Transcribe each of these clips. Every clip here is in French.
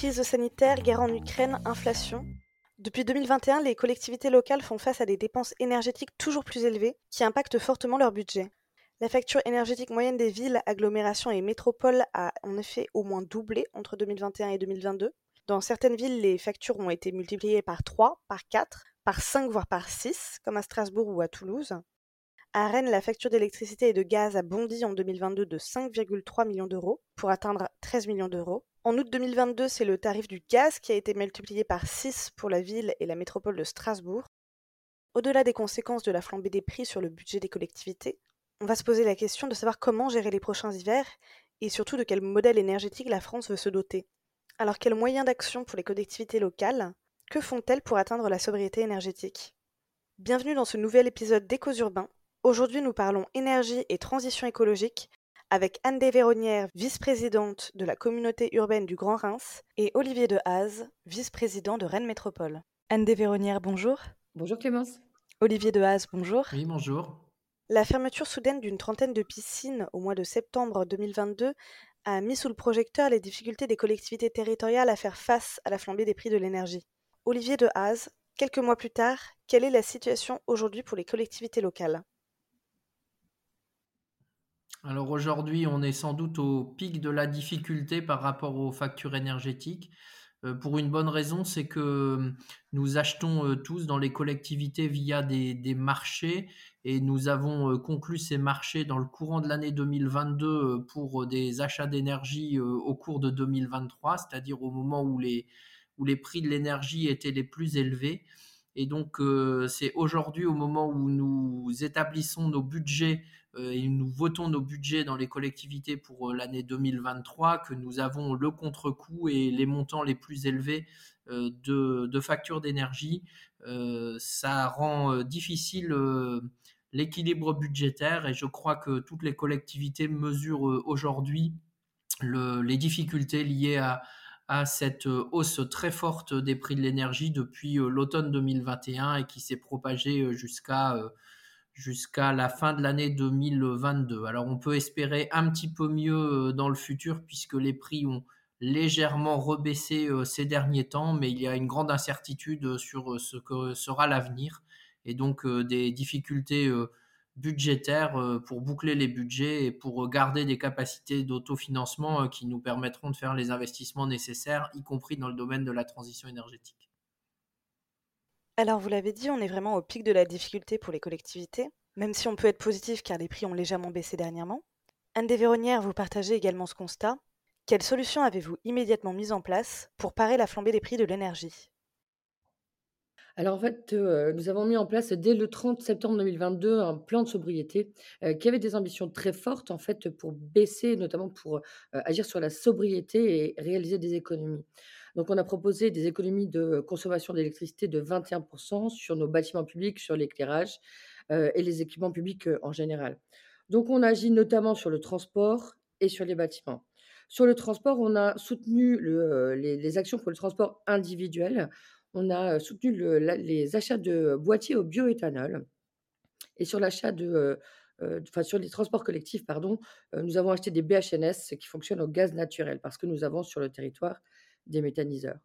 Crise sanitaire, guerre en Ukraine, inflation. Depuis 2021, les collectivités locales font face à des dépenses énergétiques toujours plus élevées qui impactent fortement leur budget. La facture énergétique moyenne des villes, agglomérations et métropoles a en effet au moins doublé entre 2021 et 2022. Dans certaines villes, les factures ont été multipliées par 3, par 4, par 5, voire par 6, comme à Strasbourg ou à Toulouse. À Rennes, la facture d'électricité et de gaz a bondi en 2022 de 5,3 millions d'euros pour atteindre 13 millions d'euros. En août 2022, c'est le tarif du gaz qui a été multiplié par 6 pour la ville et la métropole de Strasbourg. Au-delà des conséquences de la flambée des prix sur le budget des collectivités, on va se poser la question de savoir comment gérer les prochains hivers et surtout de quel modèle énergétique la France veut se doter. Alors quels moyens d'action pour les collectivités locales Que font-elles pour atteindre la sobriété énergétique? Bienvenue dans ce nouvel épisode d'Échos urbains. Aujourd'hui nous parlons énergie et transition écologique avec Anne Desvéronnières, vice-présidente de la communauté urbaine du Grand Reims, et Olivier Dehaze, vice-président de Rennes Métropole. Anne Desvéronnières, bonjour. Bonjour Clémence. Olivier Dehaze, bonjour. Oui, bonjour. La fermeture soudaine d'une trentaine de piscines au mois de septembre 2022 a mis sous le projecteur les difficultés des collectivités territoriales à faire face à la flambée des prix de l'énergie. Olivier de Haas, quelques mois plus tard, quelle est la situation aujourd'hui pour les collectivités locales? Alors aujourd'hui, on est sans doute au pic de la difficulté par rapport aux factures énergétiques. Euh, pour une bonne raison, c'est que euh, nous achetons euh, tous dans les collectivités via des, marchés et nous avons conclu ces marchés dans le courant de l'année 2022 pour des achats d'énergie au cours de 2023, c'est-à-dire au moment où les, où les prix de l'énergie étaient les plus élevés. Et donc, c'est aujourd'hui, au moment où nous établissons nos budgets euh, et nous votons nos budgets dans les collectivités pour euh, l'année 2023, que nous avons le contre-coup et les montants les plus élevés euh, de, factures d'énergie. ça rend difficile l'équilibre budgétaire et je crois que toutes les collectivités mesurent aujourd'hui les difficultés liées à, à, cette hausse très forte des prix de l'énergie depuis l'automne 2021 et qui s'est propagée jusqu'à jusqu'à la fin de l'année 2022. Alors on peut espérer un petit peu mieux euh, dans le futur puisque les prix ont légèrement rebaissé euh, ces derniers temps, mais il y a une grande incertitude euh, sur ce que sera l'avenir et donc des difficultés budgétaires pour boucler les budgets et pour garder des capacités d'autofinancement qui nous permettront de faire les investissements nécessaires, y compris dans le domaine de la transition énergétique. Alors, vous l'avez dit, on est vraiment au pic de la difficulté pour les collectivités, même si on peut être positif car les prix ont légèrement baissé dernièrement. Anne Desvéronnières, vous partagez également ce constat. Quelles solutions avez-vous immédiatement mises en place pour parer la flambée des prix de l'énergie? Alors en fait, euh, nous avons mis en place dès le 30 septembre 2022 un plan de sobriété euh, qui avait des ambitions très fortes en fait pour baisser, notamment pour euh, agir sur la sobriété et réaliser des économies. Donc, on a proposé des économies de consommation d'électricité de 21% sur nos bâtiments publics, sur l'éclairage et les équipements publics en général. Donc, on agit notamment sur le transport et sur les bâtiments. Sur le transport, on a soutenu les, actions pour le transport individuel. On a soutenu les achats de boîtiers au bioéthanol. Et sur l'achat de, enfin sur les transports collectifs, pardon, nous avons acheté des BHNS qui fonctionnent au gaz naturel parce que nous avons sur le territoire des méthaniseurs.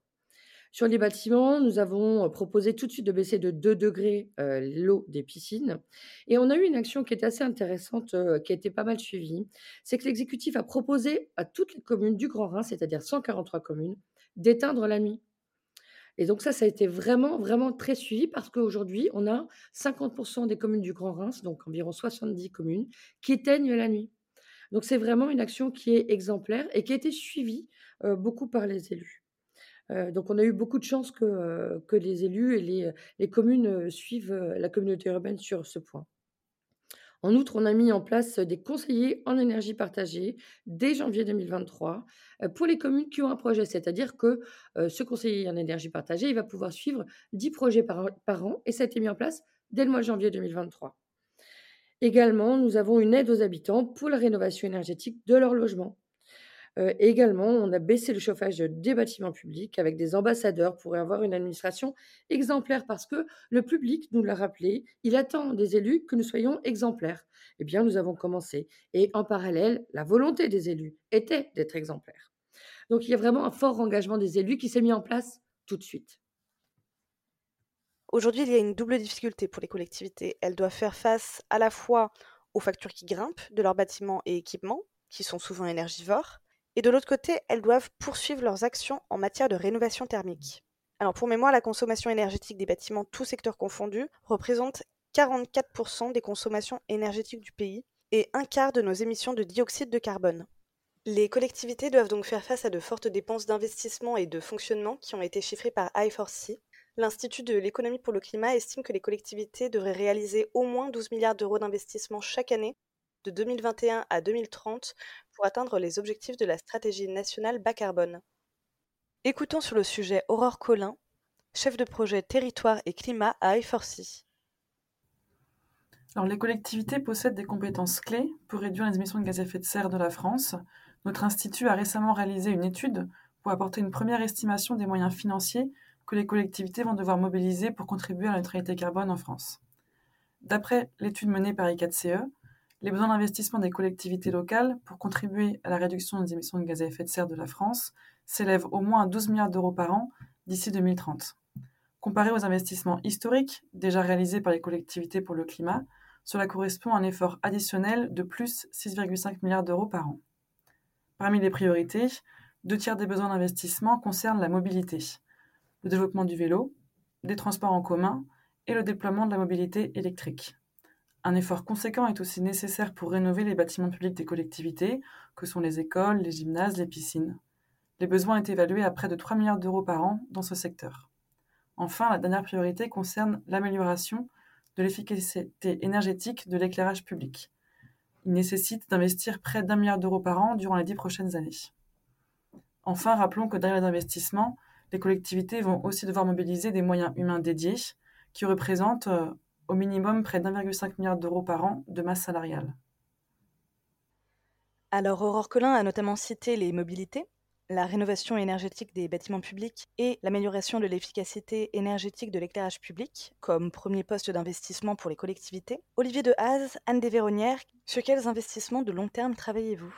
Sur les bâtiments, nous avons proposé tout de suite de baisser de 2 degrés l'eau des piscines. Et on a eu une action qui est assez intéressante, qui a été pas mal suivie. C'est que l'exécutif a proposé à toutes les communes du Grand Rhin, c'est-à-dire 143 communes, d'éteindre la nuit. Et donc ça, ça a été vraiment, vraiment très suivi parce qu'aujourd'hui, on a 50% des communes du Grand Reims, donc environ 70 communes, qui éteignent la nuit. Donc c'est vraiment une action qui est exemplaire et qui a été suivie beaucoup par les élus. donc on a eu beaucoup de chance que, que les élus et les communes suivent la communauté urbaine sur ce point. En outre, on a mis en place des conseillers en énergie partagée dès janvier 2023 pour les communes qui ont un projet. C'est-à-dire que ce conseiller en énergie partagée, il va pouvoir suivre 10 projets par, par an et ça a été mis en place dès le mois de janvier 2023. Également, nous avons une aide aux habitants pour la rénovation énergétique de leur logement. Euh, également, on a baissé le chauffage des bâtiments publics avec des ambassadeurs pour avoir une administration exemplaire parce que le public nous l'a rappelé, il attend des élus que nous soyons exemplaires. Eh bien, nous avons commencé. Et en parallèle, la volonté des élus était d'être exemplaires. Donc il y a vraiment un fort engagement des élus qui s'est mis en place tout de suite. Aujourd'hui, il y a une double difficulté pour les collectivités. Elles doivent faire face à la fois aux factures qui grimpent de leurs bâtiments et équipements, qui sont souvent énergivores, et de l'autre côté, elles doivent poursuivre leurs actions en matière de rénovation thermique. Alors pour mémoire, la consommation énergétique des bâtiments, tous secteurs confondus, représente 44% des consommations énergétiques du pays et un quart de nos émissions de dioxyde de carbone. Les collectivités doivent donc faire face à de fortes dépenses d'investissement et de fonctionnement qui ont été chiffrées par I4C. L'Institut de l'économie pour le climat estime que les collectivités devraient réaliser au moins 12 milliards d'euros d'investissement chaque année de 2021 à 2030 pour atteindre les objectifs de la stratégie nationale bas carbone. Écoutons sur le sujet Aurore Collin, chef de projet territoire et climat à I4C. Alors, les collectivités possèdent des compétences clés pour réduire les émissions de gaz à effet de serre de la France. Notre institut a récemment réalisé une étude pour apporter une première estimation des moyens financiers que les collectivités vont devoir mobiliser pour contribuer à la neutralité carbone en France. D'après l'étude menée par I4CE, les besoins d'investissement des collectivités locales pour contribuer à la réduction des émissions de gaz à effet de serre de la France s'élèvent au moins à 12 milliards d'euros par an d'ici 2030. Comparé aux investissements historiques déjà réalisés par les collectivités pour le climat, cela correspond à un effort additionnel de plus 6,5 milliards d'euros par an. Parmi les priorités, deux tiers des besoins d'investissement concernent la mobilité, le développement du vélo, des transports en commun et le déploiement de la mobilité électrique. Un effort conséquent est aussi nécessaire pour rénover les bâtiments publics des collectivités, que sont les écoles, les gymnases, les piscines. Les besoins est évalués à près de 3 milliards d'euros par an dans ce secteur. Enfin, la dernière priorité concerne l'amélioration de l'efficacité énergétique de l'éclairage public. Il nécessite d'investir près d'un milliard d'euros par an durant les dix prochaines années. Enfin, rappelons que derrière les investissements, les collectivités vont aussi devoir mobiliser des moyens humains dédiés qui représentent euh, au minimum près d'1,5 milliard d'euros par an de masse salariale. Alors Aurore Collin a notamment cité les mobilités, la rénovation énergétique des bâtiments publics et l'amélioration de l'efficacité énergétique de l'éclairage public comme premier poste d'investissement pour les collectivités. Olivier de Haas, Anne Desvéronnières, sur quels investissements de long terme travaillez-vous?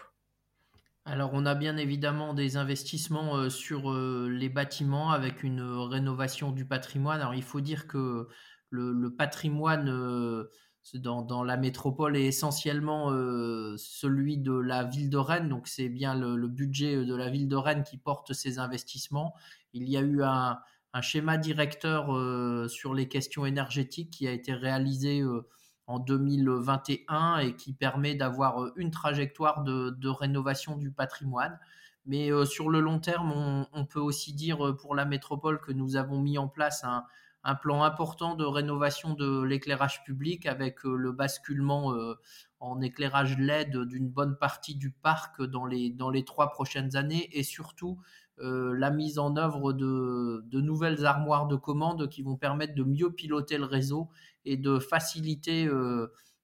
Alors, on a bien évidemment des investissements euh, sur euh, les bâtiments avec une rénovation du patrimoine. Alors, il faut dire que le, patrimoine euh, dans, la métropole est essentiellement euh, celui de la ville de Rennes, donc c'est bien le, budget de la ville de Rennes qui porte ces investissements. Il y a eu un, schéma directeur euh, sur les questions énergétiques qui a été réalisé euh, en 2021 et qui permet d'avoir une trajectoire de, rénovation du patrimoine. Mais sur le long terme, on, on, peut aussi dire pour la métropole que nous avons mis en place un, un plan important de rénovation de l'éclairage public avec euh, le basculement euh, en éclairage LED d'une bonne partie du parc dans les, trois prochaines années et surtout euh, la mise en œuvre de, de, nouvelles armoires de commandes qui vont permettre de mieux piloter le réseau et de faciliter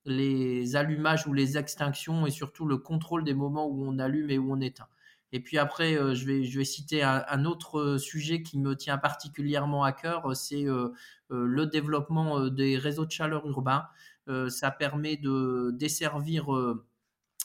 les allumages ou les extinctions et surtout le contrôle des moments où on allume et où on éteint. Et puis après, euh, je, vais, citer un, autre euh, sujet qui me tient particulièrement à cœur, euh, c'est le développement des réseaux de chaleur urbains. ça permet de desservir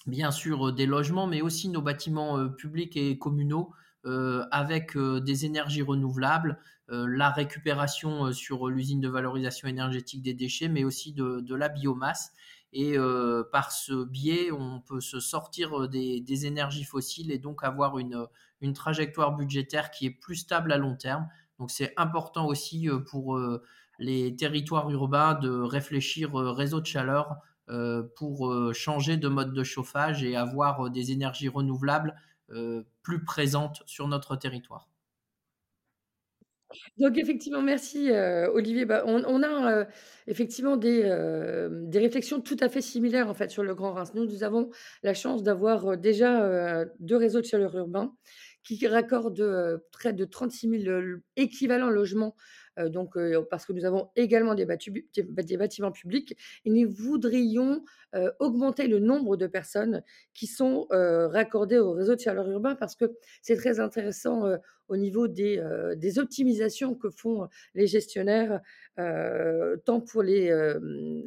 bien sûr des logements, mais aussi nos bâtiments publics et communaux avec des énergies renouvelables, la récupération sur l'usine de valorisation énergétique des déchets, mais aussi de la biomasse. Et euh, par ce biais, on peut se sortir euh, des, énergies fossiles et donc avoir une, une, trajectoire budgétaire qui est plus stable à long terme. Donc c'est important aussi euh, pour les territoires urbains de réfléchir réseau de chaleur pour changer de mode de chauffage et avoir des énergies renouvelables plus présentes sur notre territoire. Donc effectivement, merci, euh, Olivier. Bah, on a, euh, effectivement des, euh, des réflexions tout à fait similaires, en fait, sur le Grand Reims. Nous, nous avons la chance d'avoir, déjà, deux réseaux de chaleur urbains qui raccordent, près de 36 000, équivalents logements donc, euh, parce que nous avons également des, bâtiments publics et nous voudrions euh, augmenter le nombre de personnes qui sont raccordées au réseau de chaleur urbain parce que c'est très intéressant au niveau des, des optimisations que font les gestionnaires, tant pour les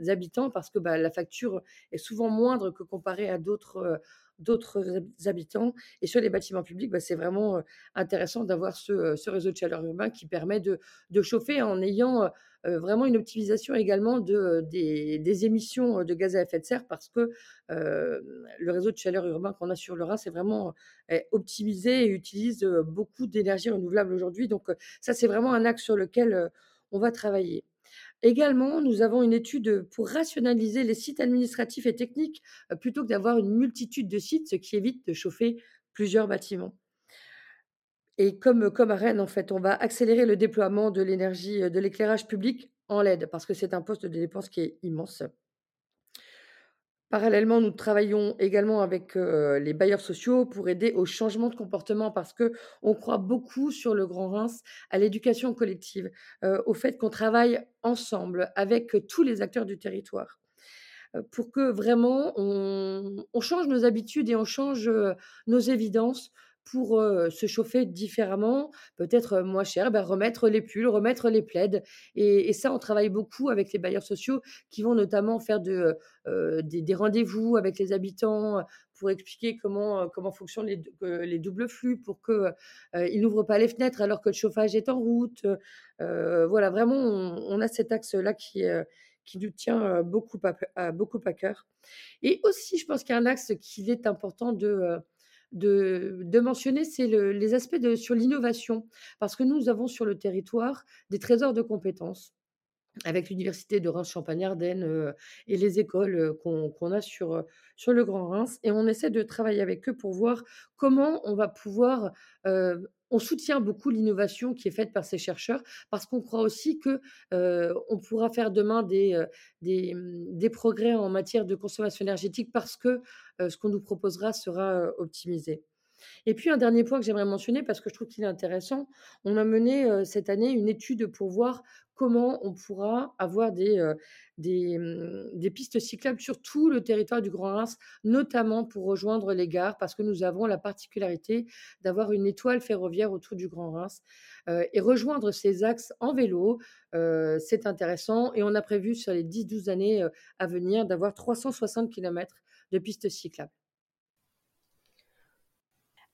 habitants, parce que bah, la facture est souvent moindre que comparée à d'autres d'autres habitants. Et sur les bâtiments publics, bah, c'est vraiment intéressant d'avoir ce, réseau de chaleur urbain qui permet de, chauffer en ayant vraiment une optimisation également de, des, émissions de gaz à effet de serre parce que le réseau de chaleur urbain qu'on a sur le Rhin, c'est vraiment optimisé et utilise beaucoup d'énergie renouvelable aujourd'hui. Donc ça, c'est vraiment un axe sur lequel on va travailler. Également, nous avons une étude pour rationaliser les sites administratifs et techniques euh, plutôt que d'avoir une multitude de sites, ce qui évite de chauffer plusieurs bâtiments. Et comme, à Rennes, en fait, on va accélérer le déploiement de l'énergie, euh, de l'éclairage public en LED, parce que c'est un poste de dépense qui est immense. Parallèlement, nous travaillons également avec les bailleurs sociaux pour aider au changement de comportement parce que on croit beaucoup sur le Grand Reims à l'éducation collective, au fait qu'on travaille ensemble avec tous les acteurs du territoire pour que vraiment on, change nos habitudes et on change nos évidences pour se chauffer différemment, peut-être moins cher, ben, remettre les pulls, remettre les plaids. Et, ça, on travaille beaucoup avec les bailleurs sociaux qui vont notamment faire de, des, rendez-vous avec les habitants pour expliquer comment, comment fonctionnent les, les doubles flux, pour qu'ils ils n'ouvrent pas les fenêtres alors que le chauffage est en route. voilà, vraiment, on, a cet axe-là qui qui nous tient beaucoup à, beaucoup à cœur. Et aussi, je pense qu'il y a un axe qu'il est important de, de, mentionner, c'est les aspects sur l'innovation, parce que nous avons sur le territoire des trésors de compétences avec l'université de Reims-Champagne-Ardenne euh, et les écoles euh, qu'on a sur, euh, sur le Grand Reims. Et on essaie de travailler avec eux pour voir comment on va pouvoir on soutient beaucoup l'innovation qui est faite par ces chercheurs parce qu'on croit aussi que on pourra faire demain des, mmh, des, progrès en matière de consommation énergétique parce que ce qu'on nous proposera sera optimisé. Et puis un dernier point que j'aimerais mentionner parce que je trouve qu'il est intéressant, on a mené cette année une étude pour voir comment on pourra avoir des, mmh, des, pistes cyclables sur tout le territoire du Grand Reims, notamment pour rejoindre les gares, parce que nous avons la particularité d'avoir une étoile ferroviaire autour du Grand Reims. et rejoindre ces axes en vélo, c'est intéressant. Et on a prévu sur les 10-12 années à venir d'avoir 360 km de pistes cyclables.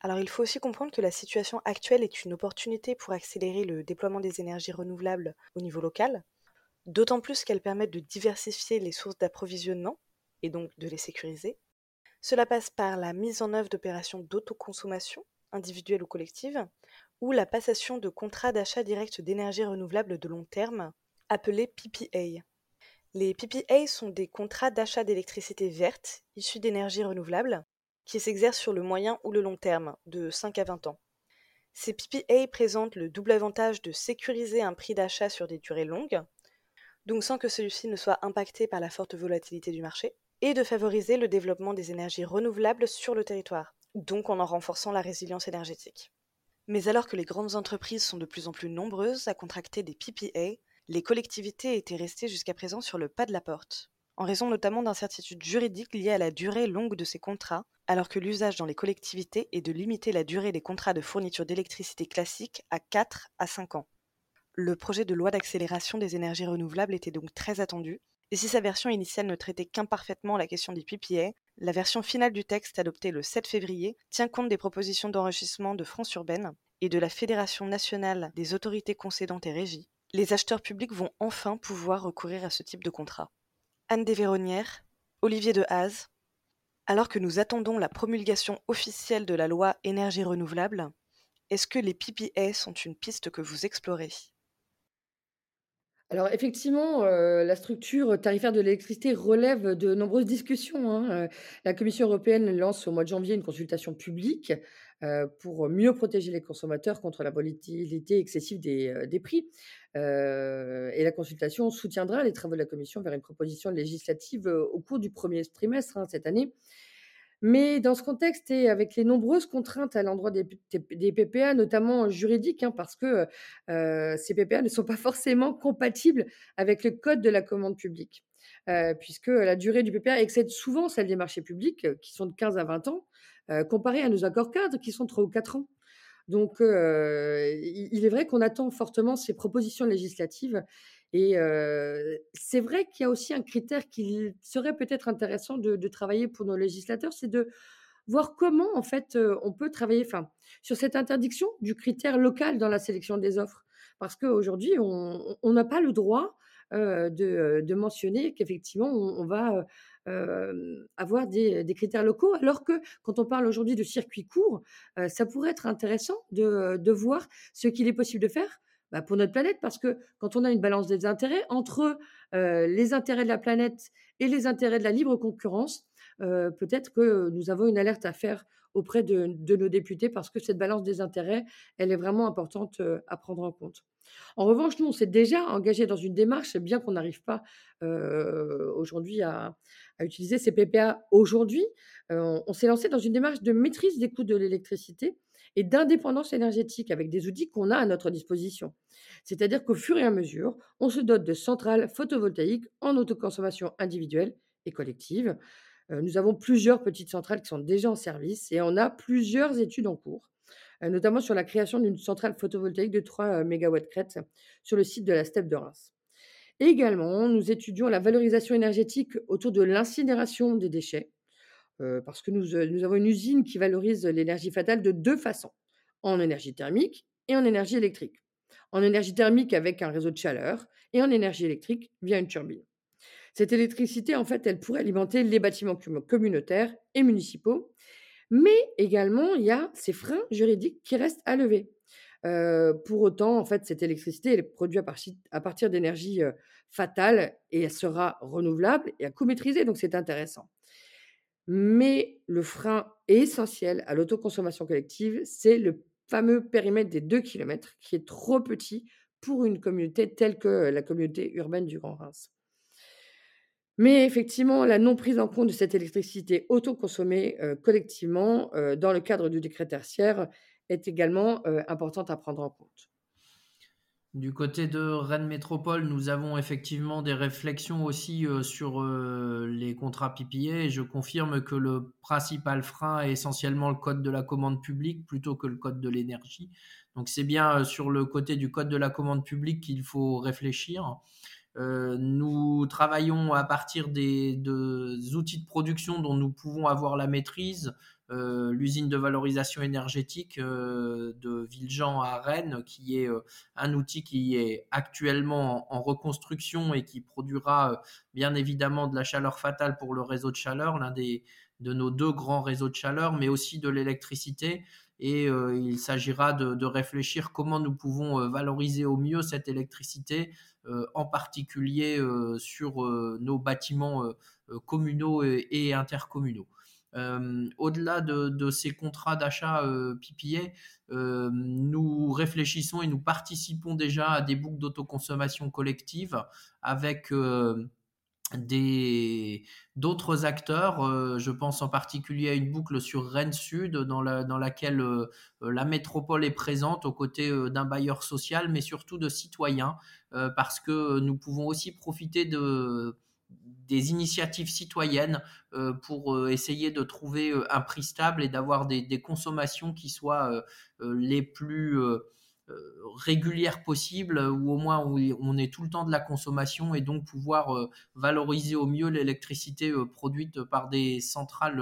Alors il faut aussi comprendre que la situation actuelle est une opportunité pour accélérer le déploiement des énergies renouvelables au niveau local, d'autant plus qu'elles permettent de diversifier les sources d'approvisionnement et donc de les sécuriser. Cela passe par la mise en œuvre d'opérations d'autoconsommation, individuelles ou collectives, ou la passation de contrats d'achat direct d'énergie renouvelable de long terme, appelés PPA. Les PPA sont des contrats d'achat d'électricité verte issus d'énergie renouvelable qui s'exercent sur le moyen ou le long terme, de 5 à 20 ans. Ces PPA présentent le double avantage de sécuriser un prix d'achat sur des durées longues, donc sans que celui-ci ne soit impacté par la forte volatilité du marché, et de favoriser le développement des énergies renouvelables sur le territoire, donc en en renforçant la résilience énergétique. Mais alors que les grandes entreprises sont de plus en plus nombreuses à contracter des PPA, les collectivités étaient restées jusqu'à présent sur le pas de la porte en raison notamment d'incertitudes juridiques liées à la durée longue de ces contrats, alors que l'usage dans les collectivités est de limiter la durée des contrats de fourniture d'électricité classique à 4 à 5 ans. Le projet de loi d'accélération des énergies renouvelables était donc très attendu, et si sa version initiale ne traitait qu'imparfaitement la question des PPA, la version finale du texte adoptée le 7 février tient compte des propositions d'enrichissement de France Urbaine et de la Fédération nationale des autorités concédantes et régies. Les acheteurs publics vont enfin pouvoir recourir à ce type de contrat. Anne Desvéronnières, Olivier de Haze. Alors que nous attendons la promulgation officielle de la loi énergie renouvelable, est-ce que les PPA sont une piste que vous explorez? Alors effectivement, euh, la structure tarifaire de l'électricité relève de nombreuses discussions. Hein. Euh, la Commission européenne lance au mois de janvier une consultation publique euh, pour mieux protéger les consommateurs contre la volatilité excessive des, prix. et la consultation soutiendra les travaux de la Commission vers une proposition législative au cours du premier trimestre hein, cette année. Mais dans ce contexte et avec les nombreuses contraintes à l'endroit des, PPA, notamment juridiques, hein, parce que ces PPA ne sont pas forcément compatibles avec le code de la commande publique, puisque la durée du PPA excède souvent celle des marchés publics, qui sont de 15 à 20 ans, comparée à nos accords cadres, qui sont 3 ou 4 ans. Donc, il est vrai qu'on attend fortement ces propositions législatives et c'est vrai qu'il y a aussi un critère qui serait peut-être intéressant de travailler pour nos législateurs, c'est de voir comment en fait, on peut travailler enfin, sur cette interdiction du critère local dans la sélection des offres. Parce qu'aujourd'hui, on n'a pas le droit, de mentionner qu'effectivement on va, avoir des critères locaux. Alors que quand on parle aujourd'hui de circuits courts, ça pourrait être intéressant de voir ce qu'il est possible de faire, bah, pour notre planète. Parce que quand on a une balance des intérêts entre, les intérêts de la planète et les intérêts de la libre concurrence, peut-être que nous avons une alerte à faire auprès de, nos députés parce que cette balance des intérêts, elle est vraiment importante à prendre en compte. En revanche, nous, on s'est déjà engagé dans une démarche, bien qu'on n'arrive pas aujourd'hui à, utiliser ces PPA aujourd'hui, on, s'est lancé dans une démarche de maîtrise des coûts de l'électricité et d'indépendance énergétique avec des outils qu'on a à notre disposition. C'est-à-dire qu'au fur et à mesure, on se dote de centrales photovoltaïques en autoconsommation individuelle et collective nous avons plusieurs petites centrales qui sont déjà en service et on a plusieurs études en cours, notamment sur la création d'une centrale photovoltaïque de 3 MW crête sur le site de la steppe de Reims. également, nous étudions la valorisation énergétique autour de l'incinération des déchets, parce que nous, nous avons une usine qui valorise l'énergie fatale de deux façons, en énergie thermique et en énergie électrique. En énergie thermique avec un réseau de chaleur et en énergie électrique via une turbine. Cette électricité, en fait, elle pourrait alimenter les bâtiments communautaires et municipaux. Mais également, il y a ces freins juridiques qui restent à lever. pour autant, en fait, cette électricité est produite à, partir d'énergie fatale et elle sera renouvelable et à coût maîtrisé, donc c'est intéressant. Mais le frein essentiel à l'autoconsommation collective, c'est le fameux périmètre des 2 km qui est trop petit pour une communauté telle que la communauté urbaine du Grand Reims. Mais effectivement, la non prise en compte de cette électricité autoconsommée collectivement dans le cadre du décret tertiaire est également importante à prendre en compte. Du côté de Rennes Métropole, nous avons effectivement des réflexions aussi sur les contrats PPA et je confirme que le principal frein est essentiellement le code de la commande publique plutôt que le code de l'énergie. Donc c'est bien sur le côté du code de la commande publique qu'il faut réfléchir. Euh, nous travaillons à partir des, outils de production dont nous pouvons avoir la maîtrise. Euh, l'usine de valorisation énergétique euh, de Villejean à Rennes, qui est un outil qui est actuellement en, reconstruction et qui produira bien évidemment de la chaleur fatale pour le réseau de chaleur, l'un des de nos deux grands réseaux de chaleur, mais aussi de l'électricité. Et il s'agira de, réfléchir comment nous pouvons valoriser au mieux cette électricité euh, en particulier euh, sur euh, nos bâtiments communaux et, intercommunaux. Au-delà de, ces contrats d'achat PPA, nous réfléchissons et nous participons déjà à des boucles d'autoconsommation collective avec d'autres acteurs. Euh, je pense en particulier à une boucle sur Rennes Sud dans, laquelle euh, la métropole est présente aux côtés euh, d'un bailleur social, mais surtout de citoyens, parce que nous pouvons aussi profiter de des initiatives citoyennes pour essayer de trouver un prix stable et d'avoir des, consommations qui soient les plus euh, régulière possible, ou au moins on est tout le temps de la consommation et donc pouvoir euh, valoriser au mieux l'électricité euh, produite par des centrales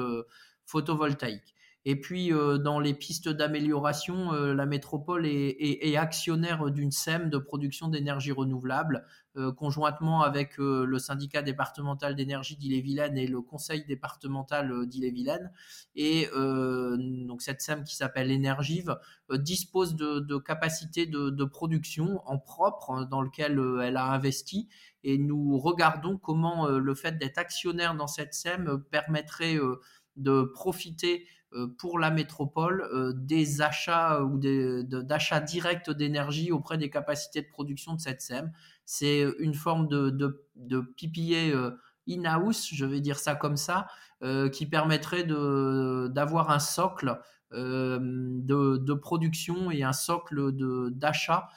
photovoltaïques. Et puis, euh, dans les pistes d'amélioration, euh, la métropole est, actionnaire d'une SEM de production d'énergie renouvelable, euh, conjointement avec le syndicat départemental d'énergie d'Ille-et-Vilaine et le conseil départemental d'Ille-et-Vilaine. Et donc, cette SEM qui s'appelle Energive dispose de, capacités de, de, production en propre hein, dans lequel elle a investi. Et nous regardons comment le fait d'être actionnaire dans cette SEM permettrait de profiter euh, pour la métropole euh, des achats ou d'achats directs d'énergie auprès des capacités de production de cette SEM. C'est une forme de, de, euh, in-house, je vais dire ça comme ça, qui permettrait d'avoir un socle de, production et un socle d'achat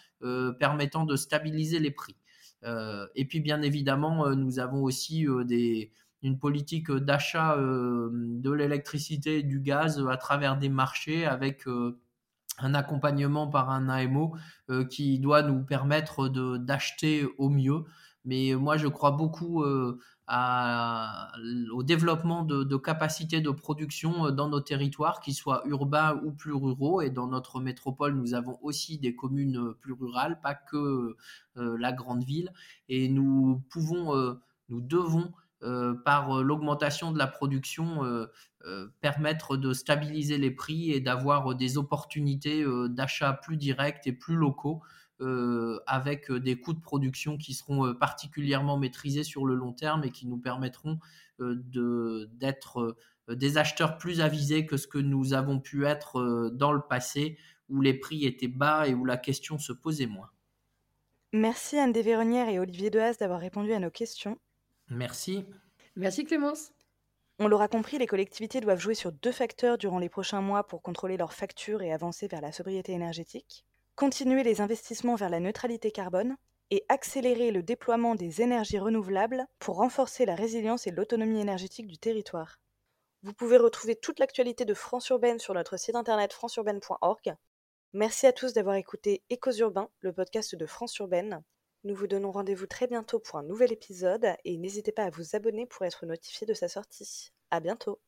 permettant de stabiliser les prix. et puis bien évidemment, nous avons aussi des, une politique d'achat de l'électricité et du gaz à travers des marchés avec un accompagnement par un AMO qui doit nous permettre d'acheter au mieux. Mais moi, je crois beaucoup au développement de, capacités de production euh, dans nos territoires, qu'ils soient urbains ou plus ruraux. Et dans notre métropole, nous avons aussi des communes euh, plus rurales, pas que euh, la grande ville. Et nous pouvons, nous devons, par l'augmentation de la production, permettre de stabiliser les prix et d'avoir des opportunités d'achat plus directs et plus locaux euh, avec euh, des coûts de production qui seront euh, particulièrement maîtrisés sur le long terme et qui nous permettront d'être des acheteurs plus avisés que ce que nous avons pu être dans le passé, où les prix étaient bas et où la question se posait moins. Merci Anne Desvéronnières et Olivier Dehaze d'avoir répondu à nos questions. Merci. Merci Clémence. On l'aura compris, les collectivités doivent jouer sur deux facteurs durant les prochains mois pour contrôler leurs factures et avancer vers la sobriété énergétique continuer les investissements vers la neutralité carbone et accélérer le déploiement des énergies renouvelables pour renforcer la résilience et l'autonomie énergétique du territoire. Vous pouvez retrouver toute l'actualité de France Urbaine sur notre site internet franceurbaine.org. Merci à tous d'avoir écouté Échos Urbains, le podcast de France Urbaine. Nous vous donnons rendez-vous très bientôt pour un nouvel épisode et n'hésitez pas à vous abonner pour être notifié de sa sortie. À bientôt!